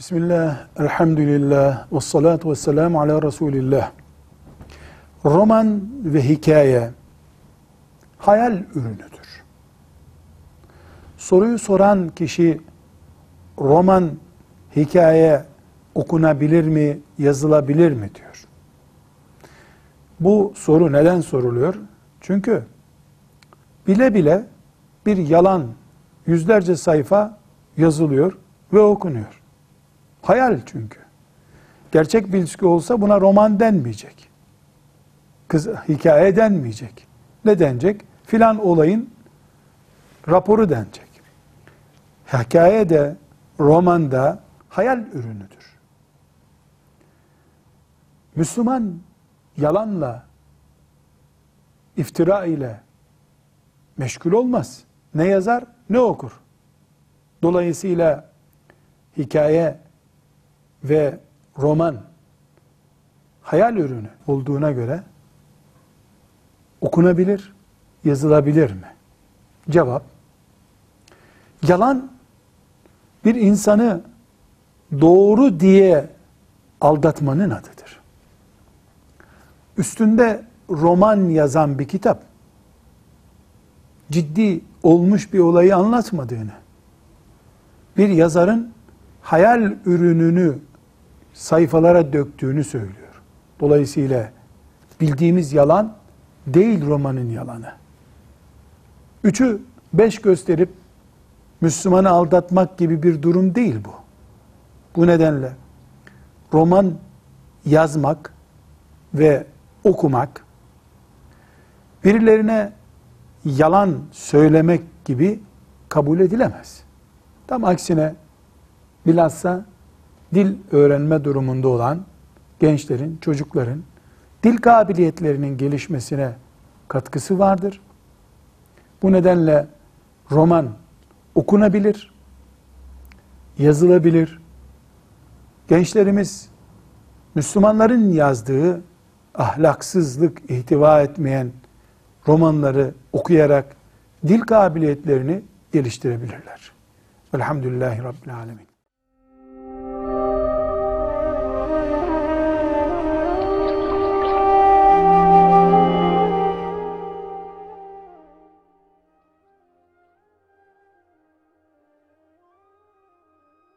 Bismillah, elhamdülillah, ve salatu ve selamu ala Resulillah. Roman ve hikaye hayal ürünüdür. Soruyu soran kişi roman, hikaye okunabilir mi, yazılabilir mi diyor. Bu soru neden soruluyor? Çünkü bile bile bir yalan yüzlerce sayfa yazılıyor ve okunuyor. Hayal çünkü. Gerçek bir ilişki olsa buna roman denmeyecek. Kız hikaye denmeyecek. Ne denecek? Filan olayın raporu denecek. Hikaye de romanda hayal ürünüdür. Müslüman yalanla, iftira ile meşgul olmaz. Ne yazar ne okur. Dolayısıyla hikaye ve roman hayal ürünü olduğuna göre okunabilir, yazılabilir mi? Cevap, yalan bir insanı doğru diye aldatmanın adıdır. Üstünde roman yazan bir kitap, ciddi olmuş bir olayı anlatmadığını, bir yazarın hayal ürününü sayfalara döktüğünü söylüyor. Dolayısıyla bildiğimiz yalan değil romanın yalanı. Üçü beş gösterip Müslümanı aldatmak gibi bir durum değil bu. Bu nedenle roman yazmak ve okumak birilerine yalan söylemek gibi kabul edilemez. Tam aksine bilhassa dil öğrenme durumunda olan gençlerin, çocukların dil kabiliyetlerinin gelişmesine katkısı vardır. Bu nedenle roman okunabilir, yazılabilir. Gençlerimiz Müslümanların yazdığı ahlaksızlık ihtiva etmeyen romanları okuyarak dil kabiliyetlerini geliştirebilirler. Velhamdülillahi Rabbil Alemin.